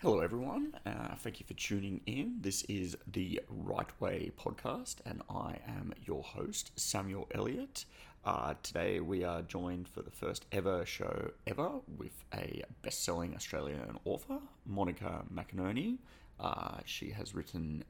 Hello, everyone. Uh, thank you for tuning in. This is the Right Way podcast, and I am your host, Samuel Elliott. Uh, today, we are joined for the first ever show ever with a best selling Australian author, Monica McInerney. Uh, she has written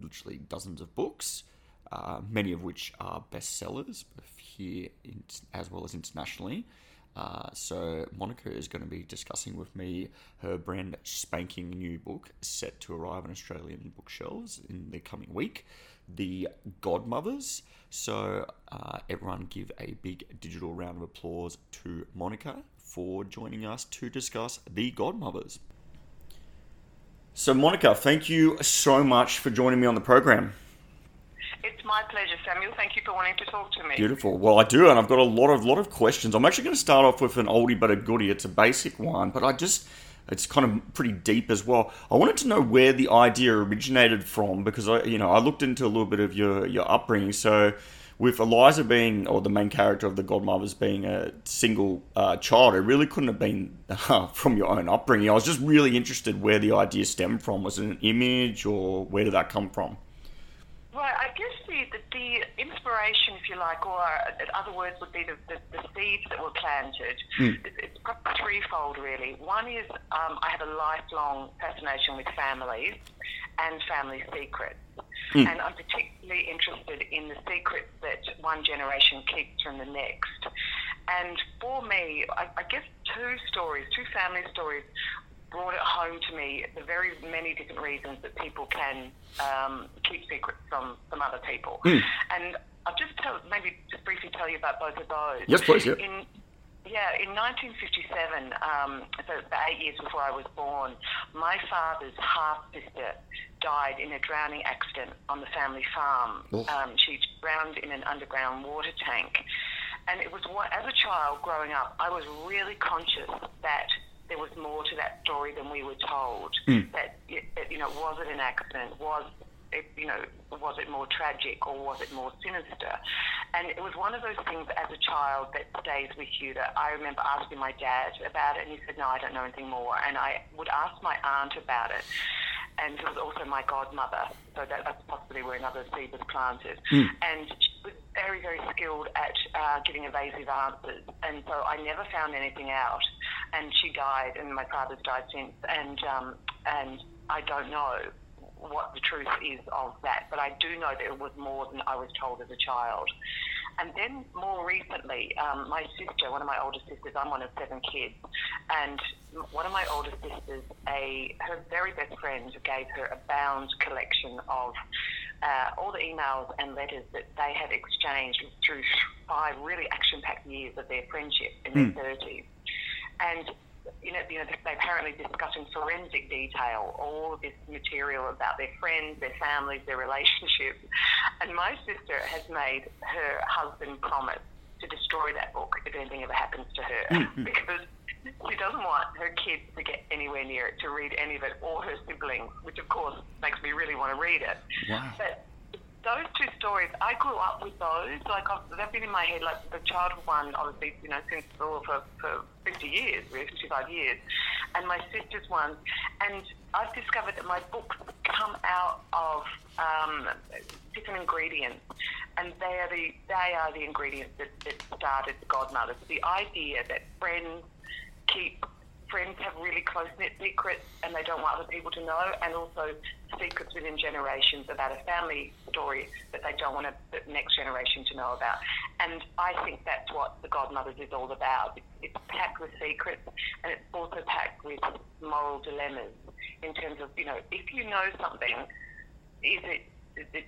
literally dozens of books, uh, many of which are bestsellers, both here in, as well as internationally. Uh, so, Monica is going to be discussing with me her brand spanking new book set to arrive on Australian bookshelves in the coming week The Godmothers. So, uh, everyone give a big digital round of applause to Monica for joining us to discuss The Godmothers. So, Monica, thank you so much for joining me on the program. It's my pleasure, Samuel. Thank you for wanting to talk to me. Beautiful. Well, I do, and I've got a lot of lot of questions. I'm actually going to start off with an oldie but a goodie. It's a basic one, but I just it's kind of pretty deep as well. I wanted to know where the idea originated from because I, you know, I looked into a little bit of your your upbringing. So, with Eliza being, or the main character of the Godmothers being a single uh, child, it really couldn't have been uh, from your own upbringing. I was just really interested where the idea stemmed from. Was it an image, or where did that come from? Right, I guess the, the, the inspiration, if you like, or uh, other words would be the, the, the seeds that were planted. Mm. It, it's probably threefold, really. One is um, I have a lifelong fascination with families and family secrets. Mm. And I'm particularly interested in the secrets that one generation keeps from the next. And for me, I, I guess two stories, two family stories brought it home to me the very many different reasons that people can um, keep secrets from, from other people. Mm. And I'll just tell, maybe just briefly tell you about both of those. Yes, please. Yeah. In, yeah, in 1957, um, so about eight years before I was born, my father's half sister died in a drowning accident on the family farm. Um, she drowned in an underground water tank. And it was, as a child growing up, I was really conscious that there was more to that story than we were told. Mm. That, that, you know, was it an accident? Was it, you know, was it more tragic or was it more sinister? And it was one of those things as a child that stays with you. That I remember asking my dad about it, and he said, "No, I don't know anything more." And I would ask my aunt about it, and who was also my godmother. So that, that's possibly where another seed was planted. Mm. And she was very, very skilled at uh, giving evasive answers, and so I never found anything out. And she died, and my father's died since, and um, and I don't know what the truth is of that, but I do know that it was more than I was told as a child. And then more recently, um, my sister, one of my older sisters, I'm one of seven kids, and one of my older sisters, a her very best friend, gave her a bound collection of uh, all the emails and letters that they had exchanged through five really action-packed years of their friendship in mm. their 30s. And you know, you know, they apparently discuss in forensic detail all of this material about their friends, their families, their relationships. And my sister has made her husband promise to destroy that book if anything ever happens to her mm-hmm. because she doesn't want her kids to get anywhere near it, to read any of it, or her siblings, which of course makes me really want to read it. Wow. But those two stories, I grew up with those. Like I've, they've been in my head. Like the childhood one, obviously, you know, since oh, for for 50 years, really 55 years, and my sister's one. And I've discovered that my books come out of um, different ingredients, and they are the they are the ingredients that, that started Godmothers. The idea that friends keep friends have really close knit secrets and they don't want other people to know, and also secrets within generations about a family story that they don't want the next generation to know about. And I think that's what The Godmothers is all about. It's packed with secrets and it's also packed with moral dilemmas in terms of, you know, if you know something, is it,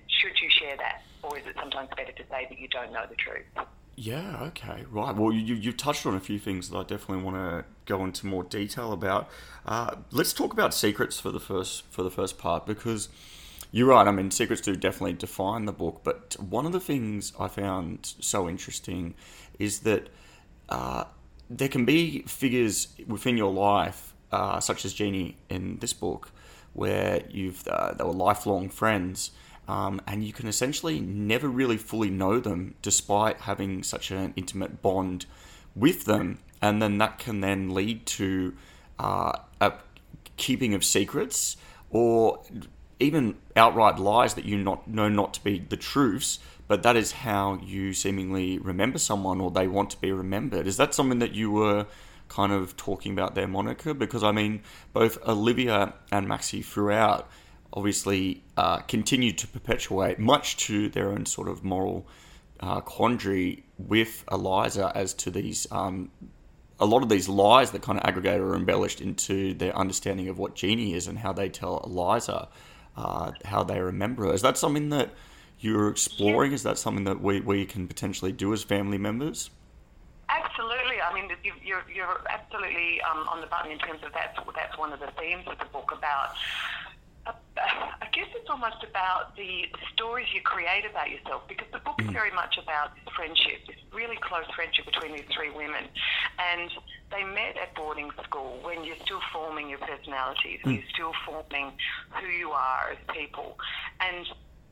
should you share that, or is it sometimes better to say that you don't know the truth? Yeah, okay, right. Well, you, you've touched on a few things that I definitely want to go into more detail about. Uh, let's talk about secrets for the first for the first part because you're right. I mean, secrets do definitely define the book, but one of the things I found so interesting is that uh, there can be figures within your life, uh, such as Jeannie in this book, where you've uh, they were lifelong friends um, and you can essentially never really fully know them despite having such an intimate bond with them. And then that can then lead to uh, a, keeping of secrets or even outright lies that you not know not to be the truths, but that is how you seemingly remember someone or they want to be remembered. Is that something that you were kind of talking about there, Monica? Because I mean, both Olivia and Maxie throughout obviously uh, continued to perpetuate, much to their own sort of moral uh, quandary with Eliza as to these. Um, a lot of these lies that kind of aggregate or embellished into their understanding of what Jeannie is and how they tell Eliza uh, how they remember her. Is that something that you're exploring? Is that something that we, we can potentially do as family members? Absolutely. I mean, you're, you're absolutely um, on the button in terms of that's, that's one of the themes of the book about I guess it's almost about the stories you create about yourself because the book is mm. very much about friendship, this really close friendship between these three women. And they met at boarding school when you're still forming your personalities, mm. you're still forming who you are as people. And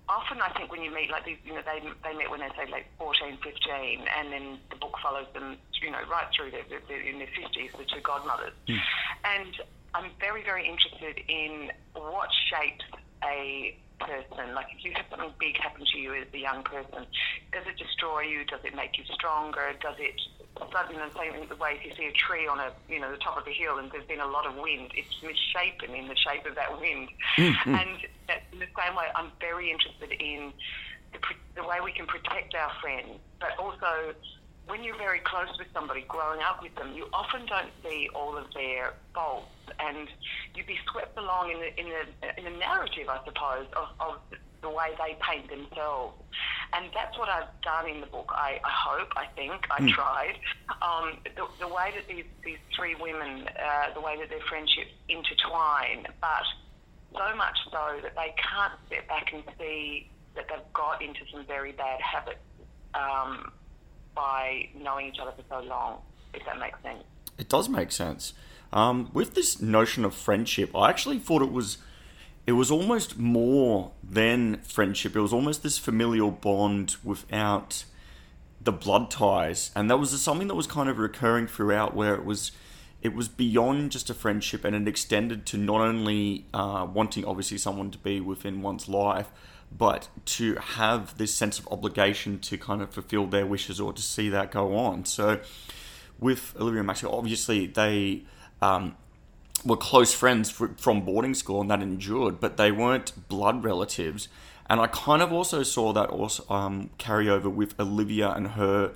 often I think when you meet like these, you know, they they met when they say like 14, 15, and then the book follows them, you know, right through their, their in their 50s, the two godmothers. Mm. And I'm very, very interested in what shapes a person. Like if you have something big happen to you as a young person, does it destroy you? Does it make you stronger? Does it suddenly the same the way if you see a tree on a you know the top of a hill and there's been a lot of wind, it's misshapen in the shape of that wind. Mm-hmm. And that, in the same way, I'm very interested in the, the way we can protect our friends, but also when you're very close with somebody, growing up with them, you often don't see all of their faults and you'd be swept along in the, in the, in the narrative, I suppose, of, of the way they paint themselves. And that's what I've done in the book. I, I hope, I think, I mm. tried. Um, the, the, way that these, these three women, uh, the way that their friendships intertwine, but so much so that they can't step back and see that they've got into some very bad habits um, by knowing each other for so long, if that makes sense. It does make sense. Um, with this notion of friendship, I actually thought it was it was almost more than friendship. It was almost this familial bond without the blood ties, and that was something that was kind of recurring throughout, where it was it was beyond just a friendship, and it extended to not only uh, wanting obviously someone to be within one's life, but to have this sense of obligation to kind of fulfill their wishes or to see that go on. So with Olivia and Maxwell, obviously they um, were close friends from boarding school and that endured, but they weren't blood relatives. And I kind of also saw that also um, carry over with Olivia and her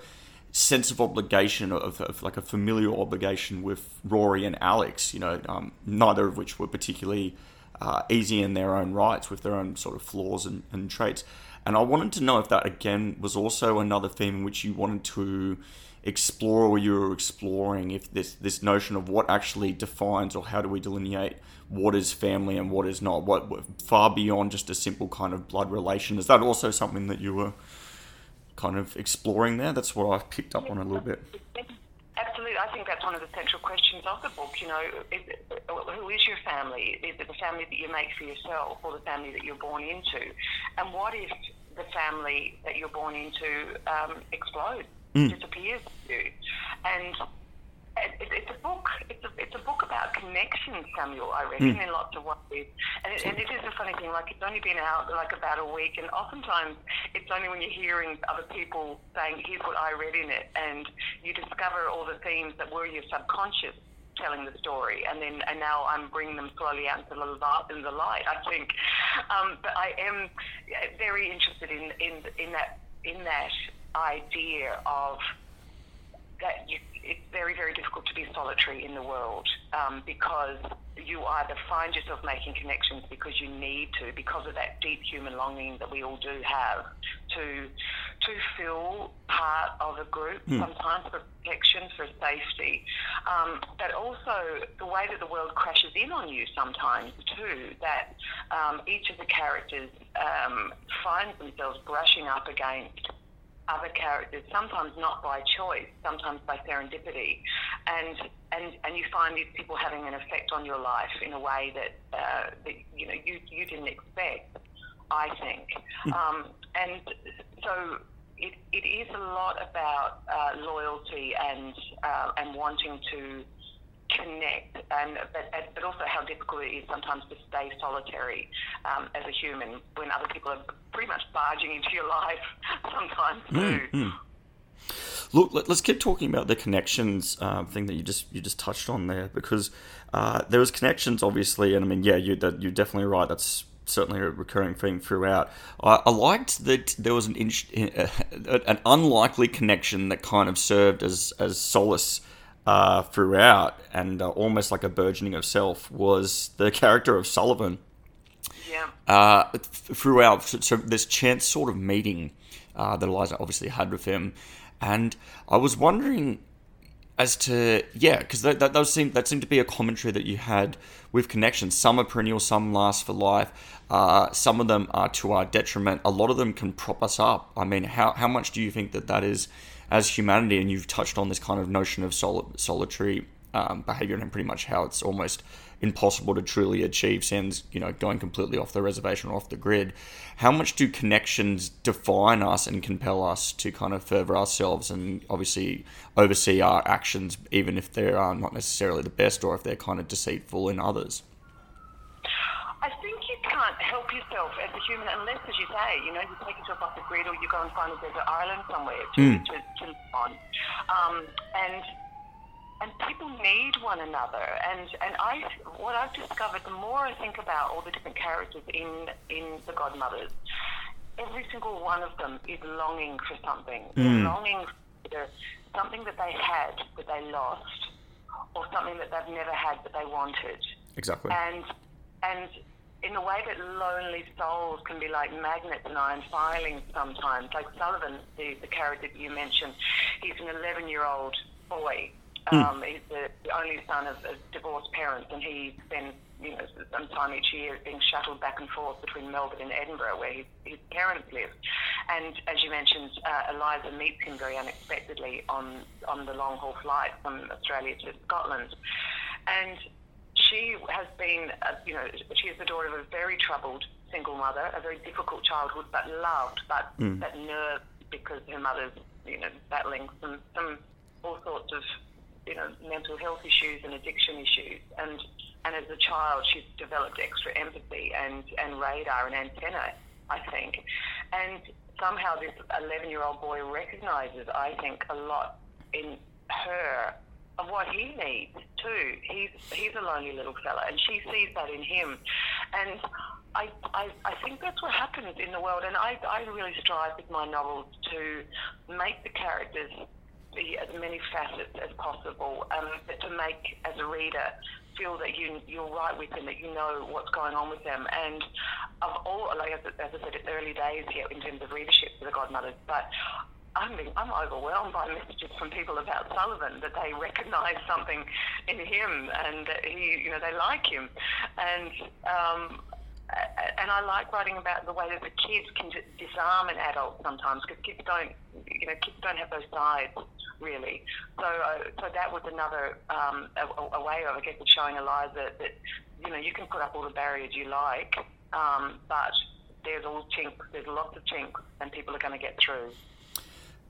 sense of obligation of, of like a familial obligation with Rory and Alex. You know, um, neither of which were particularly uh, easy in their own rights with their own sort of flaws and, and traits. And I wanted to know if that again was also another theme in which you wanted to explore or you were exploring if this this notion of what actually defines or how do we delineate what is family and what is not. What far beyond just a simple kind of blood relation. Is that also something that you were kind of exploring there? That's what I picked up on a little bit Absolutely, I think that's one of the central questions of the book. You know, is, who is your family? Is it the family that you make for yourself, or the family that you're born into? And what if the family that you're born into um, explodes, mm. disappears? And it, it's a book. It's a, it's a book about connection, Samuel. I reckon mm. in lots of ways, and it, and it is a funny thing. Like it's only been out like about a week, and oftentimes it's only when you're hearing other people saying, "Here's what I read in it," and you discover all the themes that were your subconscious telling the story, and then and now I'm bringing them slowly out into the the light, I think. Um, but I am very interested in in in that in that idea of that you it's very, very difficult to be solitary in the world um, because you either find yourself making connections because you need to, because of that deep human longing that we all do have to to feel part of a group, mm. sometimes for protection, for safety, um, but also the way that the world crashes in on you sometimes too. That um, each of the characters um, finds themselves brushing up against other characters, sometimes not by choice, sometimes by serendipity, and and and you find these people having an effect on your life in a way that uh, that you know you you didn't expect. I think, hmm. um, and so it, it is a lot about uh, loyalty and uh, and wanting to connect, and but, but also how difficult it is sometimes to stay solitary um, as a human when other people are pretty much barging into your life sometimes too. Mm-hmm. Look, let, us keep talking about the connections uh, thing that you just you just touched on there because uh, there was connections, obviously, and I mean, yeah, you that you're definitely right. That's certainly a recurring theme throughout. I, I liked that there was an in, uh, an unlikely connection that kind of served as as solace. Uh, throughout, and uh, almost like a burgeoning of self, was the character of Sullivan. Yeah. Uh, throughout, so, so, this chance sort of meeting uh, that Eliza obviously had with him, and I was wondering as to yeah, because that, that does seem that seemed to be a commentary that you had with connections. Some are perennial, some last for life. Uh, some of them are to our detriment. A lot of them can prop us up. I mean, how how much do you think that that is as humanity? And you've touched on this kind of notion of sol- solitary um, behavior and pretty much how it's almost impossible to truly achieve since you know going completely off the reservation or off the grid how much do connections define us and compel us to kind of further ourselves and obviously oversee our actions even if they are not necessarily the best or if they're kind of deceitful in others I think you can't help yourself as a human unless, as you say, you know, you take yourself off the grid or you go and find a desert island somewhere to, mm. to, to live on. Um, and and people need one another. And and I, what I've discovered, the more I think about all the different characters in in the Godmothers, every single one of them is longing for something. Mm. Longing for something that they had that they lost, or something that they've never had that they wanted. Exactly. And and in the way that lonely souls can be like magnets and iron filings sometimes. Like Sullivan, the, the character that you mentioned, he's an 11 year old boy Hmm. Um, he's the, the, only son of, of, divorced parents, and he then, you know, sometime each year being shuttled back and forth between Melbourne and Edinburgh, where his, his parents live. And as you mentioned, uh, Eliza meets him very unexpectedly on on the long haul flight from Australia to Scotland, and she has been, uh, you know, she is the daughter of a very troubled single mother, a very difficult childhood, but loved, but mm. but nerved because her mother's, you know, battling some some all sorts of you know, mental health issues and addiction issues. And, and as a child, she's developed extra empathy and, and radar and antenna, I think. And somehow this 11 year old boy recognizes, I think, a lot in her of what he needs too. He's he's a lonely little fella, and she sees that in him. And I, I, I think that's what happens in the world. And I, I really strive with my novels to make the characters be as many facets as possible, um, but to make as a reader feel that you you're right with them, that you know what's going on with them, and of all, like as, I said, it's early days here in terms of readership for the Godmothers, but I'm, I'm overwhelmed by messages from people about Sullivan that they recognise something in him and that he, you know, they like him, and um, and I like writing about the way that the kids can disarm an adult sometimes because kids don't, you know, kids don't have those sides really. So, uh, so that was another um, a, a, way of, I guess, of showing Eliza that you know you can put up all the barriers you like, um, but there's all chinks, there's lots of chinks, and people are going to get through.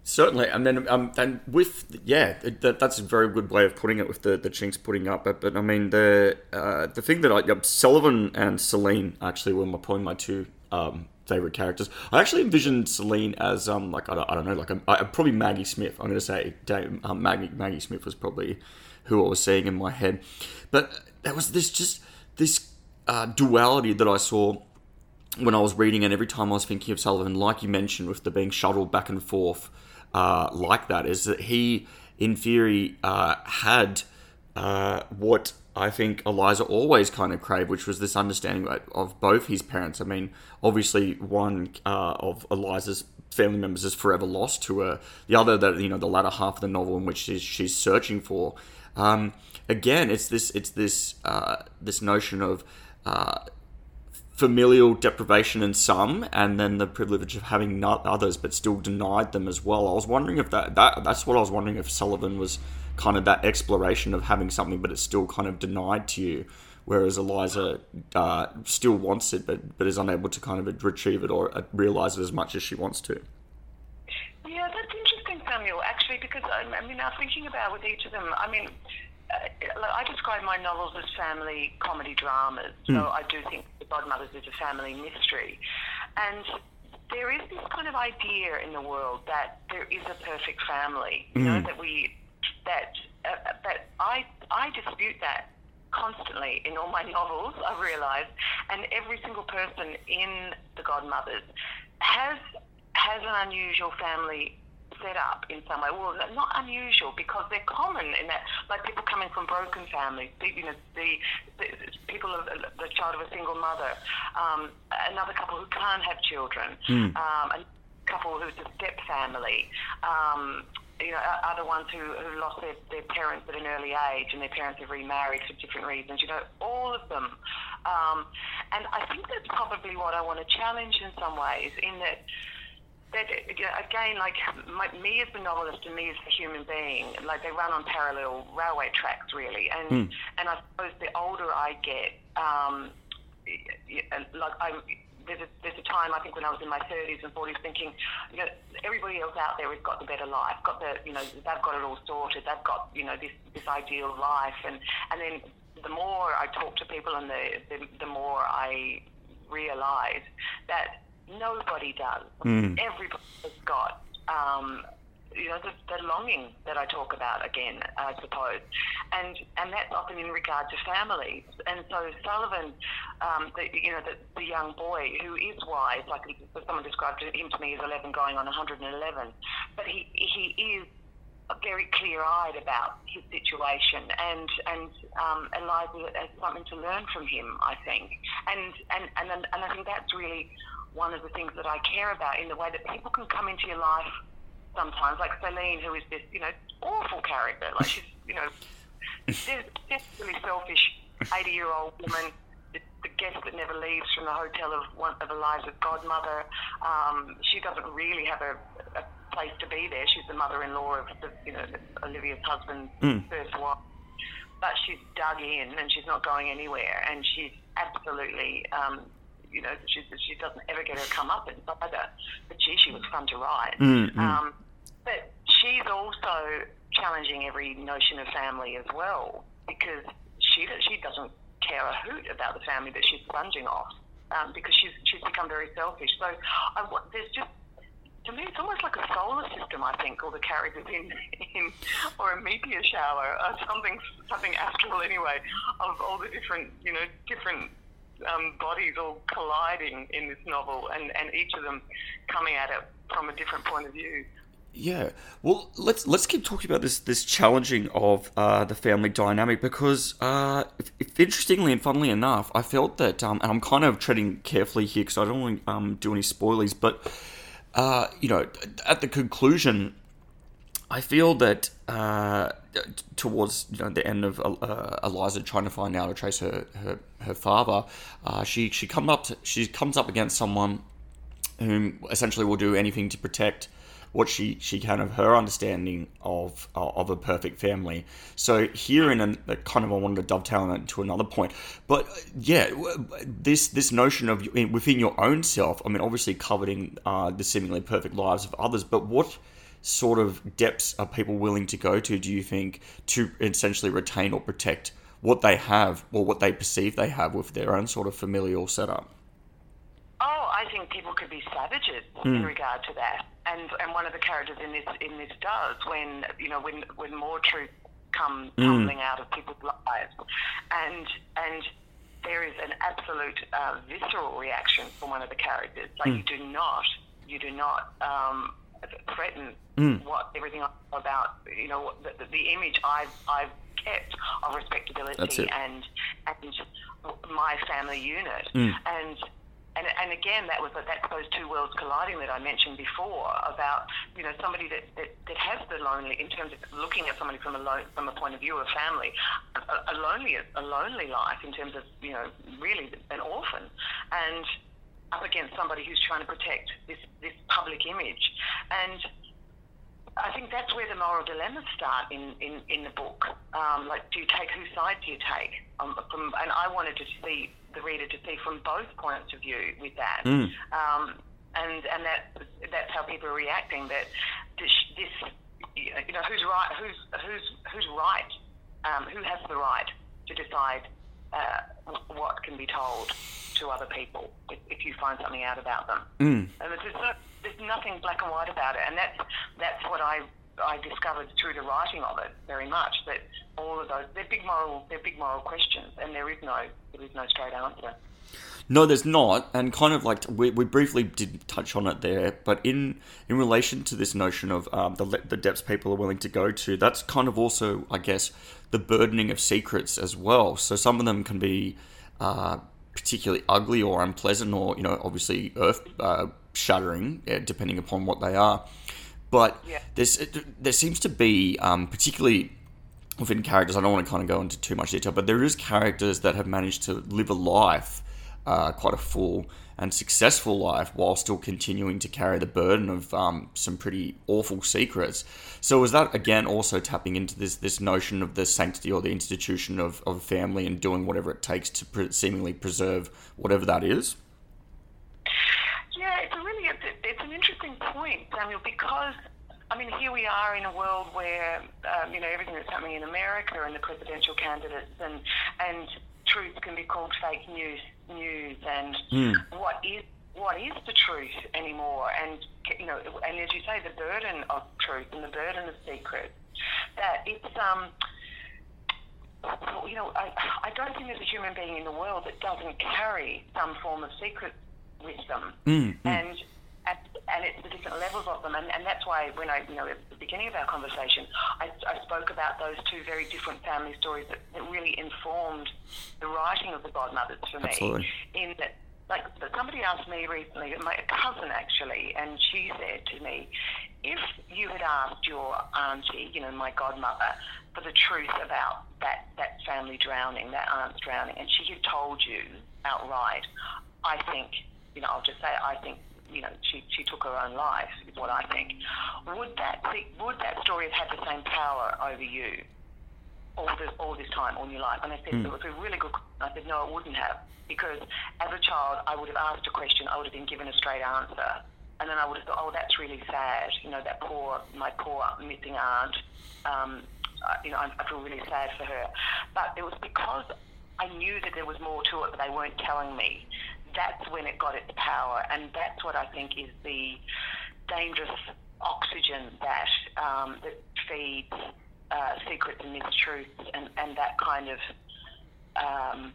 Certainly, and then um, and with yeah, that, that's a very good way of putting it with the, the chinks putting up. But, but I mean the uh, the thing that I Sullivan and Celine actually were my probably my two um, favorite characters. I actually envisioned Celine as um like I don't, I don't know like a, a, probably Maggie Smith. I'm to say um, Maggie Maggie Smith was probably who I was seeing in my head, but there was this just this uh, duality that I saw when I was reading, and every time I was thinking of Sullivan, like you mentioned, with the being shuttled back and forth uh, like that, is that he, in theory, uh, had uh, what I think Eliza always kind of craved, which was this understanding of both his parents. I mean, obviously, one uh, of Eliza's family members is forever lost to her. The other, that you know, the latter half of the novel in which she's, she's searching for. Um, again, it's this, it's this, uh, this notion of familial deprivation in some, and then the privilege of having not others, but still denied them as well. I was wondering if that, that that's what I was wondering if Sullivan was kind of that exploration of having something, but it's still kind of denied to you. Whereas Eliza uh, still wants it, but but is unable to kind of retrieve it or uh, realize it as much as she wants to. Yeah, that's interesting, Samuel. Actually, because I, mean, I'm thinking about with each of them. I mean, uh, I describe my novels as family comedy dramas. Mm. So I do think Godmothers is a family mystery. And there is this kind of idea in the world that there is a perfect family. You mm. know, that we, that, uh, that I, I dispute that constantly in all my novels, I've realised. And every single person in The Godmothers has, has an unusual family set up in some way. Well, not unusual because they're common in that, like people coming from broken families, you know, the, the people of the child of a single mother, um, another couple who can't have children, mm. um, a couple who's a step family. Um, you know, other ones who, who lost their, their parents at an early age and their parents have remarried for different reasons, you know, all of them. Um, and I think that's probably what I want to challenge in some ways, in that that again, like my, me as the novelist and me as the human being, like they run on parallel railway tracks, really. And mm. and I suppose the older I get, um, like I'm. There's a, there's a time I think when I was in my 30s and 40s thinking, you know, everybody else out there has got the better life, got the, you know, they've got it all sorted, they've got, you know, this this ideal life, and and then the more I talk to people and the the, the more I realise that Nobody does. Mm. Everybody has got, um, you know, the, the, longing that I talk about again, I suppose, and and that's often in regard to families. And so Sullivan, um, the, you know, the, the young boy who is wise, like someone described him to me as 11 going on 111, but he he is very clear-eyed about his situation, and and um, Eliza has something to learn from him, I think, and and and and I think that's really one of the things that I care about in the way that people can come into your life sometimes, like Celine, who is this, you know, awful character. Like she's, you know, desperately selfish 80 year old woman, the, the, guest that never leaves from the hotel of one of Eliza's godmother. Um, she doesn't really have a, a, place to be there. She's the mother in law of, the, you know, Olivia's husband's mm. first wife. But she's dug in and she's not going anywhere, and she's absolutely um, you know, she, she doesn't ever get her come up inside her. But gee, she was fun to write. Mm-hmm. Um, but she's also challenging every notion of family as well because she she doesn't care a hoot about the family that she's sponging off um, because she's she's become very selfish. So I, there's just to me, it's almost like a solar system. I think all the characters in, in or a meteor shower, or something something astral anyway, of all the different you know different um, bodies all colliding in this novel, and, and each of them coming at it from a different point of view. Yeah, well, let's let's keep talking about this this challenging of uh, the family dynamic because, uh, if, if interestingly and funnily enough, I felt that, um, and I'm kind of treading carefully here because I don't want to um, do any spoilers, but uh, you know, at the conclusion, I feel that uh, towards you know, the end of uh, Eliza trying to find out or trace her her, her father, uh, she she comes up to, she comes up against someone whom essentially will do anything to protect what she she can of her understanding of uh, of a perfect family. So here in a, kind of I wanted to dovetail into another point, but yeah, this this notion of within your own self. I mean, obviously coveting uh, the seemingly perfect lives of others, but what sort of depths are people willing to go to, do you think, to essentially retain or protect what they have or what they perceive they have with their own sort of familial setup? Oh, I think people could be savages mm. in regard to that. And and one of the characters in this in this does when you know when when more truth comes mm. tumbling out of people's lives, and and there is an absolute uh, visceral reaction from one of the characters. Like mm. you do not you do not um, threaten mm. what everything about you know the, the, image I've I've kept of respectability and and my family unit mm. and. And, and again, that was that's those two worlds colliding that I mentioned before about you know somebody that, that, that has the lonely in terms of looking at somebody from a lo- from a point of view of family, a, a lonely a lonely life in terms of you know really an orphan, and up against somebody who's trying to protect this, this public image. And I think that's where the moral dilemmas start in, in, in the book. Um, like, do you take whose side do you take? Um, from, and I wanted to see the reader to see from both points of view with that. Mm. Um, and and that that's how people are reacting. That this, this you know, who's right, who's who's who's right um, who has the right to decide uh, what can be told to other people if, if you find something out about them. Mm. And there's, there's nothing black and white about it, and that's that's what I I discovered through the writing of it very much that those they're big moral they're big moral questions, and there is no there is no straight answer. No, there's not, and kind of like we, we briefly did touch on it there, but in in relation to this notion of um, the the depths people are willing to go to, that's kind of also, I guess, the burdening of secrets as well. So some of them can be uh, particularly ugly or unpleasant, or you know, obviously earth uh, shattering, depending upon what they are. But yeah. there's there seems to be um, particularly within characters. I don't want to kind of go into too much detail, but there is characters that have managed to live a life uh, quite a full and successful life while still continuing to carry the burden of um, some pretty awful secrets. So is that again also tapping into this this notion of the sanctity or the institution of, of family and doing whatever it takes to pre- seemingly preserve whatever that is? Yeah, it's really it's, it's an interesting point, Samuel, because I mean, here we are in a world where um, you know everything that's happening in America and the presidential candidates and and truth can be called fake news news and mm. what is what is the truth anymore? And you know and as you say the burden of truth and the burden of secret that it's um you know I, I don't think there's a human being in the world that doesn't carry some form of secret with them mm, and at, and it's the different levels of them, and, and that's why when I, you know, at the beginning of our conversation, I, I spoke about those two very different family stories that, that really informed the writing of the Godmothers for me. Absolutely. In that, like somebody asked me recently, my cousin actually, and she said to me, if you had asked your auntie, you know, my godmother, for the truth about that that family drowning, that aunt's drowning, and she had told you outright, I think, you know, I'll just say, I think you know, she, she took her own life, is what I think. Would that would that story have had the same power over you all this all this time, all your life? And I said mm. it was a really good. I said no, it wouldn't have, because as a child, I would have asked a question, I would have been given a straight answer, and then I would have thought, oh, that's really sad. You know, that poor my poor missing aunt. Um, you know, I, I feel really sad for her. But it was because I knew that there was more to it, but they weren't telling me that's when it got its power, and that's what I think is the dangerous oxygen that um, that feeds uh, secrets and mistruths, and, and that kind of um,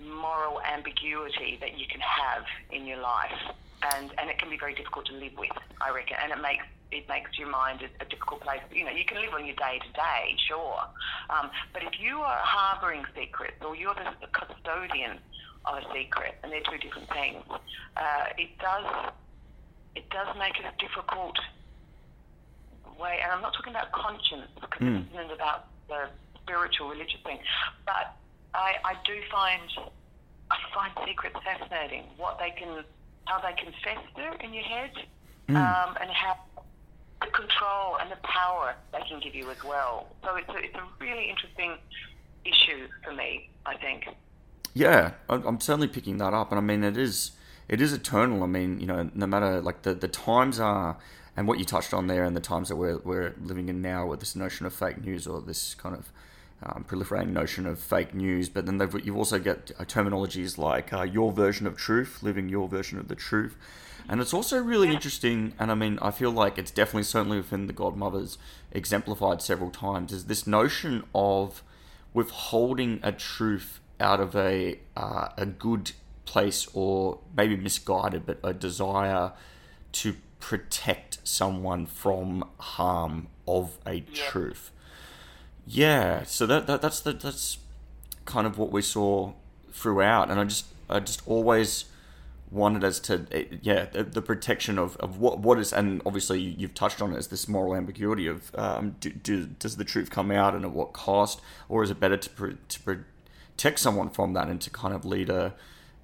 moral ambiguity that you can have in your life, and and it can be very difficult to live with, I reckon, and it makes it makes your mind a, difficult place. You know, you can live on your day to day, sure, um, but if you are harboring secrets or you're the custodian of a secret, and they're two different things. Uh, it does it does make it a difficult way, and I'm not talking about conscience because mm. this isn't about the spiritual religious thing, but I, I do find I find secrets fascinating. What they can, how they can fester in your head, mm. um, and how the control and the power they can give you as well. So it's a, it's a really interesting issue for me. I think. Yeah, I'm certainly picking that up, and I mean it is it is eternal. I mean, you know, no matter like the the times are, and what you touched on there, and the times that we're we're living in now, with this notion of fake news or this kind of um, proliferating notion of fake news, but then you've also get terminologies like uh, your version of truth, living your version of the truth. And it's also really interesting, and I mean, I feel like it's definitely, certainly within the Godmothers, exemplified several times, is this notion of withholding a truth out of a uh, a good place or maybe misguided, but a desire to protect someone from harm of a truth. Yeah, so that, that that's the that's kind of what we saw throughout, and I just I just always wanted us to eh, yeah the, the, protection of, of what what is and obviously you've touched on it as this moral ambiguity of um, do, do, does the truth come out and at what cost? Or is it better to to protect someone from that and to kind of lead a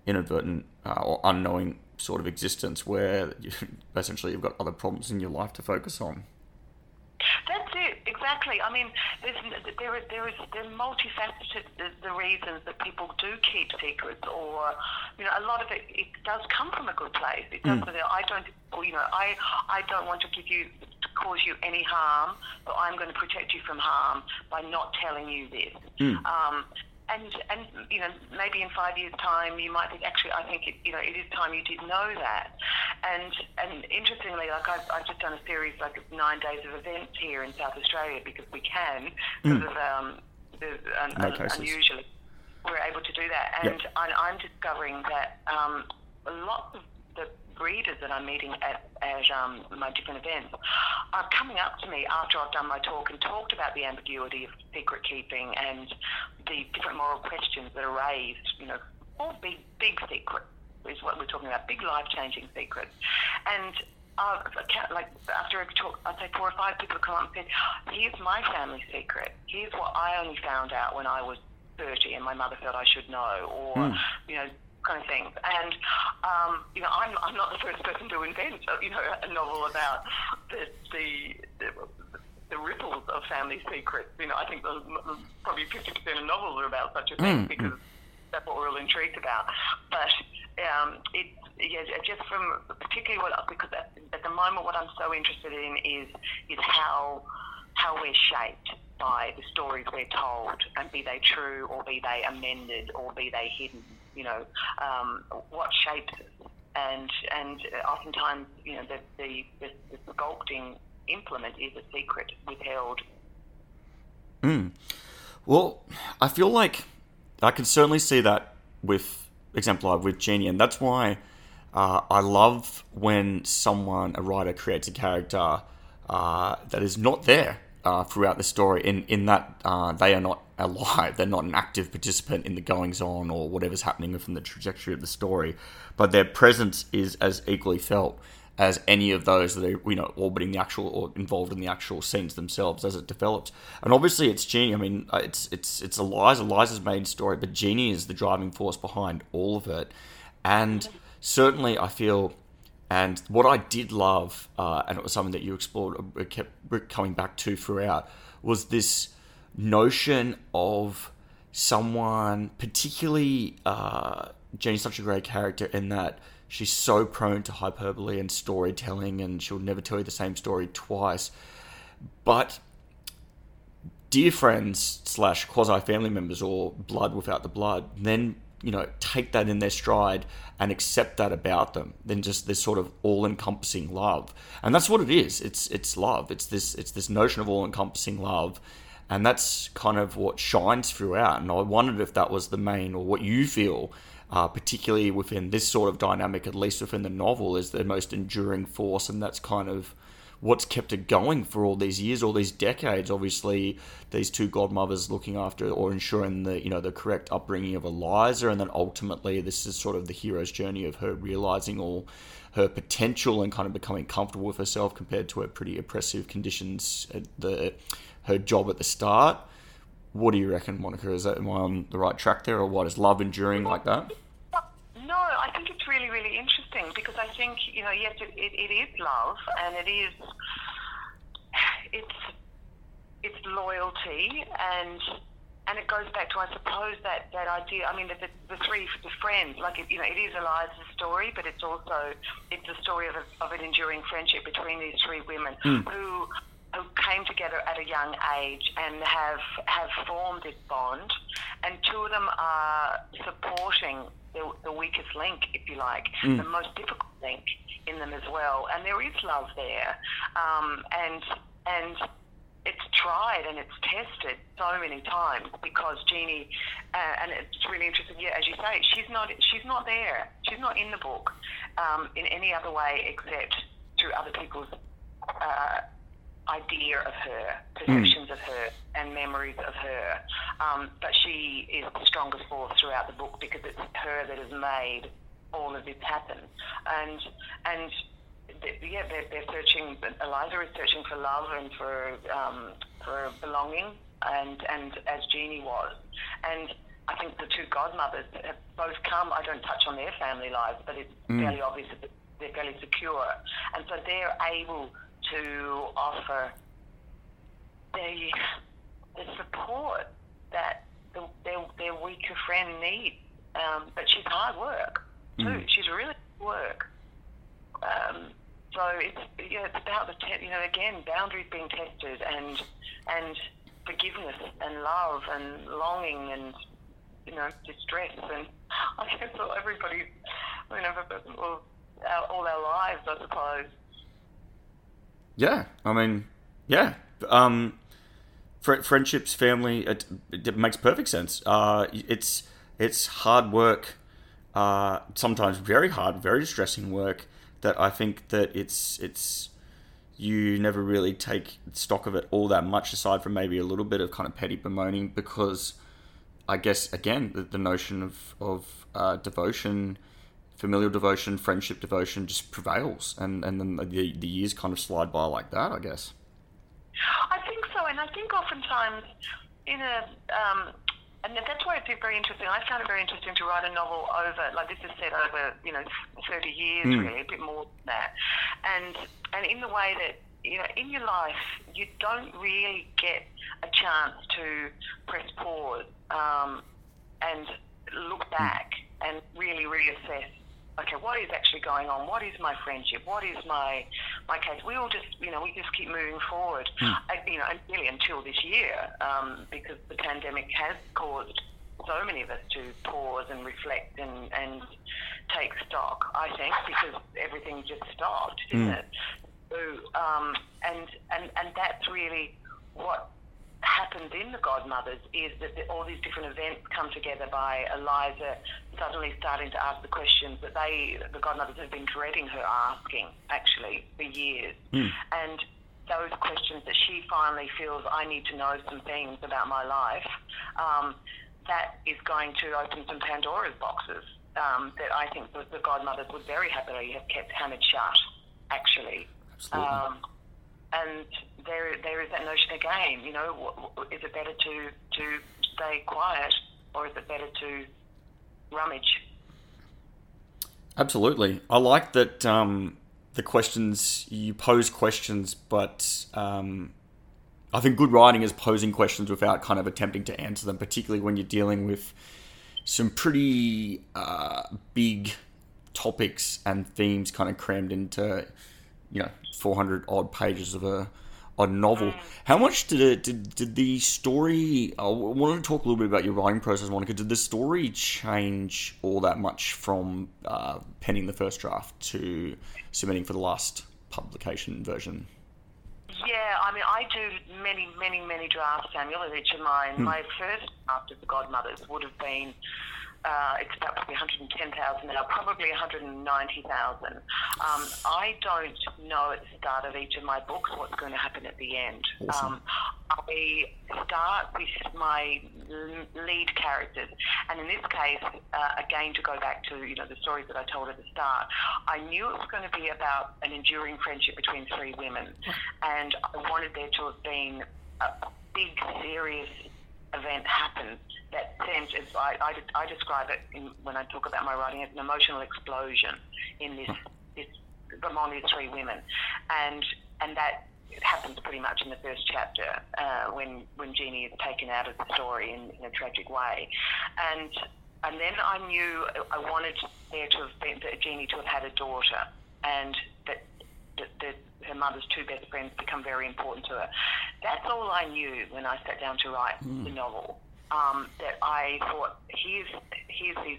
inadvertent uh, or unknowing sort of existence where you, essentially you've got other problems in your life to focus on. That's it, exactly. I mean, there's, there, is, there is there are multifaceted the, the reasons that people do keep secrets, or you know, a lot of it it does come from a good place. It does. Mm. I don't, you know, I I don't want to give you to cause you any harm, but I'm going to protect you from harm by not telling you this. Mm. Um, and and you know maybe in five years' time you might think actually I think it, you know it is time you did know that. And and interestingly, like I've, I've just done a series like of nine days of events here in South Australia because we can because Mm. of um, the un, No un, cases. unusually we're able to do that. Yep. And I, I'm discovering that um, a lot of the readers that I'm meeting at, at um, my different events are coming up to me after I've done my talk and talked about the ambiguity of secret keeping and the different moral questions that are raised, you know, all big, big secrets is what we're talking about, big life-changing secrets. And uh, like after a talk, I'd say four or five people come up and said, "Here's my family secret. Here's what I only found out when I was 30, and my mother felt I should know," or Mm. you know, kind of things. And um, you know, I'm I'm not the first person to invent uh, you know a novel about the the. the the ripples of family secrets. You know, I think the, probably 50% of novels are about such a Mm, thing because that's what we're all intrigued about. But um, it, yeah, just from particularly what because at, at the moment what I'm so interested in is is how how we're shaped by the stories we're told, and be they true or be they amended or be they hidden. You know, um, what shapes us, and and oftentimes you know the the, the, the sculpting implement is a secret withheld. Mm. Well, I feel like I can certainly see that with exemplar with Jeannie, and that's why uh, I love when someone, a writer, creates a character uh, that is not there uh, throughout the story. In in that uh, they are not alive, they're not an active participant in the goings on or whatever's happening within the trajectory of the story, but their presence is as equally felt as any of those that are you know orbiting the actual or involved in the actual scenes themselves as it develops. And obviously, it's Jeannie. I mean, uh, it's it's it's Eliza, Eliza's main story, but Jeannie is the driving force behind all of it. And certainly, I feel, and what I did love, uh, and it was something that you explored, uh, kept coming back to throughout, was this notion of someone, particularly uh, Jeannie's such a great character in that she's so prone to hyperbole and storytelling, and she'll never tell you the same story twice. But dear friends slash quasi family members or blood without the blood then you know take that in their stride and accept that about them. Then just this sort of all-encompassing love. And that's what it is. It's it's love. It's this it's this notion of all-encompassing love and that's kind of what shines throughout. And i wondered if that was the main or what you feel uh, particularly within this sort of dynamic at least within the novel is the most enduring force. And that's kind of what's kept it going for all these years, all these decades. Obviously, these two godmothers looking after or ensuring the you know the correct upbringing of Eliza, and then ultimately this is sort of the hero's journey of her realizing all her potential and kind of becoming comfortable with herself compared to her pretty oppressive conditions the her job at the start. What do you reckon, Monica? Is that am I on the right track there, or what is love enduring like that? No, I think it's really, really interesting because I think you know, yes, it, it, it is love, and it is it's it's loyalty, and and it goes back to I suppose that that idea. I mean, the, the three the friends, like it, you know, it is Eliza's story, but it's also it's the story of, a, of an enduring friendship between these three women Mm. who who came together at a young age and have have formed this bond, and two of them are supporting the, the weakest link, if you like, Mm. the most difficult link in them as well. And there is love there, um, and and it's tried and it's tested so many times because Jeannie, uh, and it's really interesting. Yeah, as you say, she's not she's not there. She's not in the book um, in any other way except through other people's. Uh, idea of her, perceptions of her, and memories of her. Um, but she is the strongest force throughout the book because it's her that has made all of this happen. And and yeah, they're, they're searching. Eliza is searching for love and for um, for belonging, and and as Jeannie was, and. I think the two godmothers have both come. I don't touch on their family lives, but it's Mm. fairly obvious that they're fairly secure, and so they're able to offer the the support that the, their their weaker friend needs. Um, but she's hard work too. Mm. She's really hard work. Um, so it's yeah, it's about the te- you know again boundaries being tested and and forgiveness and love and longing and you know distress and I guess all everybody you know all our, all our lives I suppose. Yeah, I mean, yeah. Um, fr- friendships, family, it, it makes perfect sense. Uh, it's it's hard work, uh, sometimes very hard, very distressing work. That I think that it's it's you never really take stock of it all that much, aside from maybe a little bit of kind of petty bemoaning, because I guess again the, the notion of of uh, devotion, familial devotion, friendship devotion just prevails, and and then the the years kind of slide by like that. I guess. I think so, and I think oftentimes in a um, and that's why it's very interesting. I found it very interesting to write a novel over, like this is set over, you know, 30 years mm. really, a bit more than that. And, and in the way that, you know, in your life, you don't really get a chance to press pause um, and look hmm. back and really reassess okay, what is actually going on? What is my friendship? What is my my case? We all just, you know, we just keep moving forward, mm. you know, really until this year, um, because the pandemic has caused so many of us to pause and reflect and, and take stock. I think because everything just stopped, didn't mm. it? So, um, and and and that's really what happens in the Godmothers is that the, all these different events come together by Eliza suddenly starting to ask the questions that they, the Godmothers, have been dreading her asking actually for years. Mm. And those questions that she finally feels I need to know some things about my life, um, that is going to open some Pandora's boxes um, that I think the, the Godmothers would very happily have kept hammered shut, actually. Absolutely. Um, and there there is that notion again. You know, is it better to to stay quiet or is it better to rummage? Absolutely, I like that. Um, the questions you pose questions, but um, I think good writing is posing questions without kind of attempting to answer them, particularly when you're dealing with some pretty uh, big topics and themes kind of crammed into you know 400 odd pages of a a novel. How much did it did, did the story? I wanted to talk a little bit about your writing process, Monica. Did the story change all that much from uh, penning the first draft to submitting for the last publication version? Yeah, I mean, I do many, many, many drafts, Samuel, of each of mine. Hmm. My first draft of The Godmothers would have been uh, it's about probably 110,000 now, probably 190,000. Um, I don't know at the start of each of my books what's going to happen at the end. Awesome. Um, I start with my lead characters, and in this case, uh, again to go back to you know the stories that I told at the start, I knew it was going to be about an enduring friendship between three women, and I wanted there to have been a big, serious event happens that sense is I, I, I describe it in, when I talk about my writing as an emotional explosion in this, this among these three women, and and that happens pretty much in the first chapter uh, when when Jeannie is taken out of the story in, in a tragic way, and and then I knew I wanted there to have been Jeannie to have had a daughter, and that that, that her mother's two best friends become very important to her. That's all I knew when I sat down to write mm. the novel um, that I thought, here's, here's these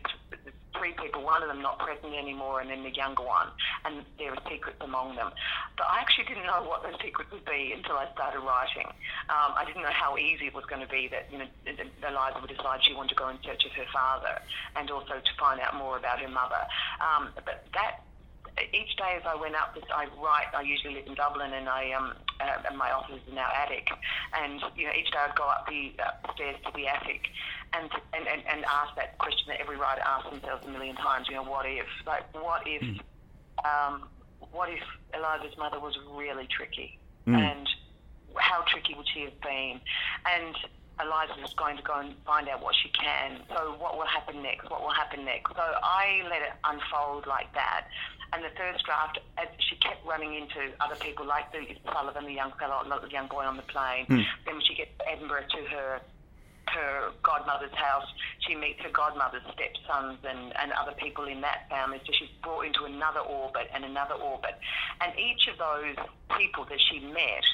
three people, one of them not present anymore, and then the younger one, and there are secrets among them. But I actually didn't know what those secrets would be until I started writing. Um, I didn't know how easy it was going to be that you know Eliza would decide she wanted to go in search of her father, and also to find out more about her mother. Um, but that each day as I went up, I write. I usually live in Dublin, and I um, uh, and my office is in our attic. And you know, each day I'd go up the uh, stairs to the attic, and, and and and ask that question that every writer asks themselves a million times. You know, what if? Like, what if? Mm. Um, what if Eliza's mother was really tricky? Mm. And how tricky would she have been? And Eliza is going to go and find out what she can. So what will happen next? What will happen next? So I let it unfold like that. And the first draft, as she kept running into other people like the Sullivan, the young fellow, the young boy on the plane. Mm. Then when she gets to Edinburgh to her her godmother's house, she meets her godmother's stepsons and, and other people in that family. So she's brought into another orbit and another orbit. And each of those people that she met,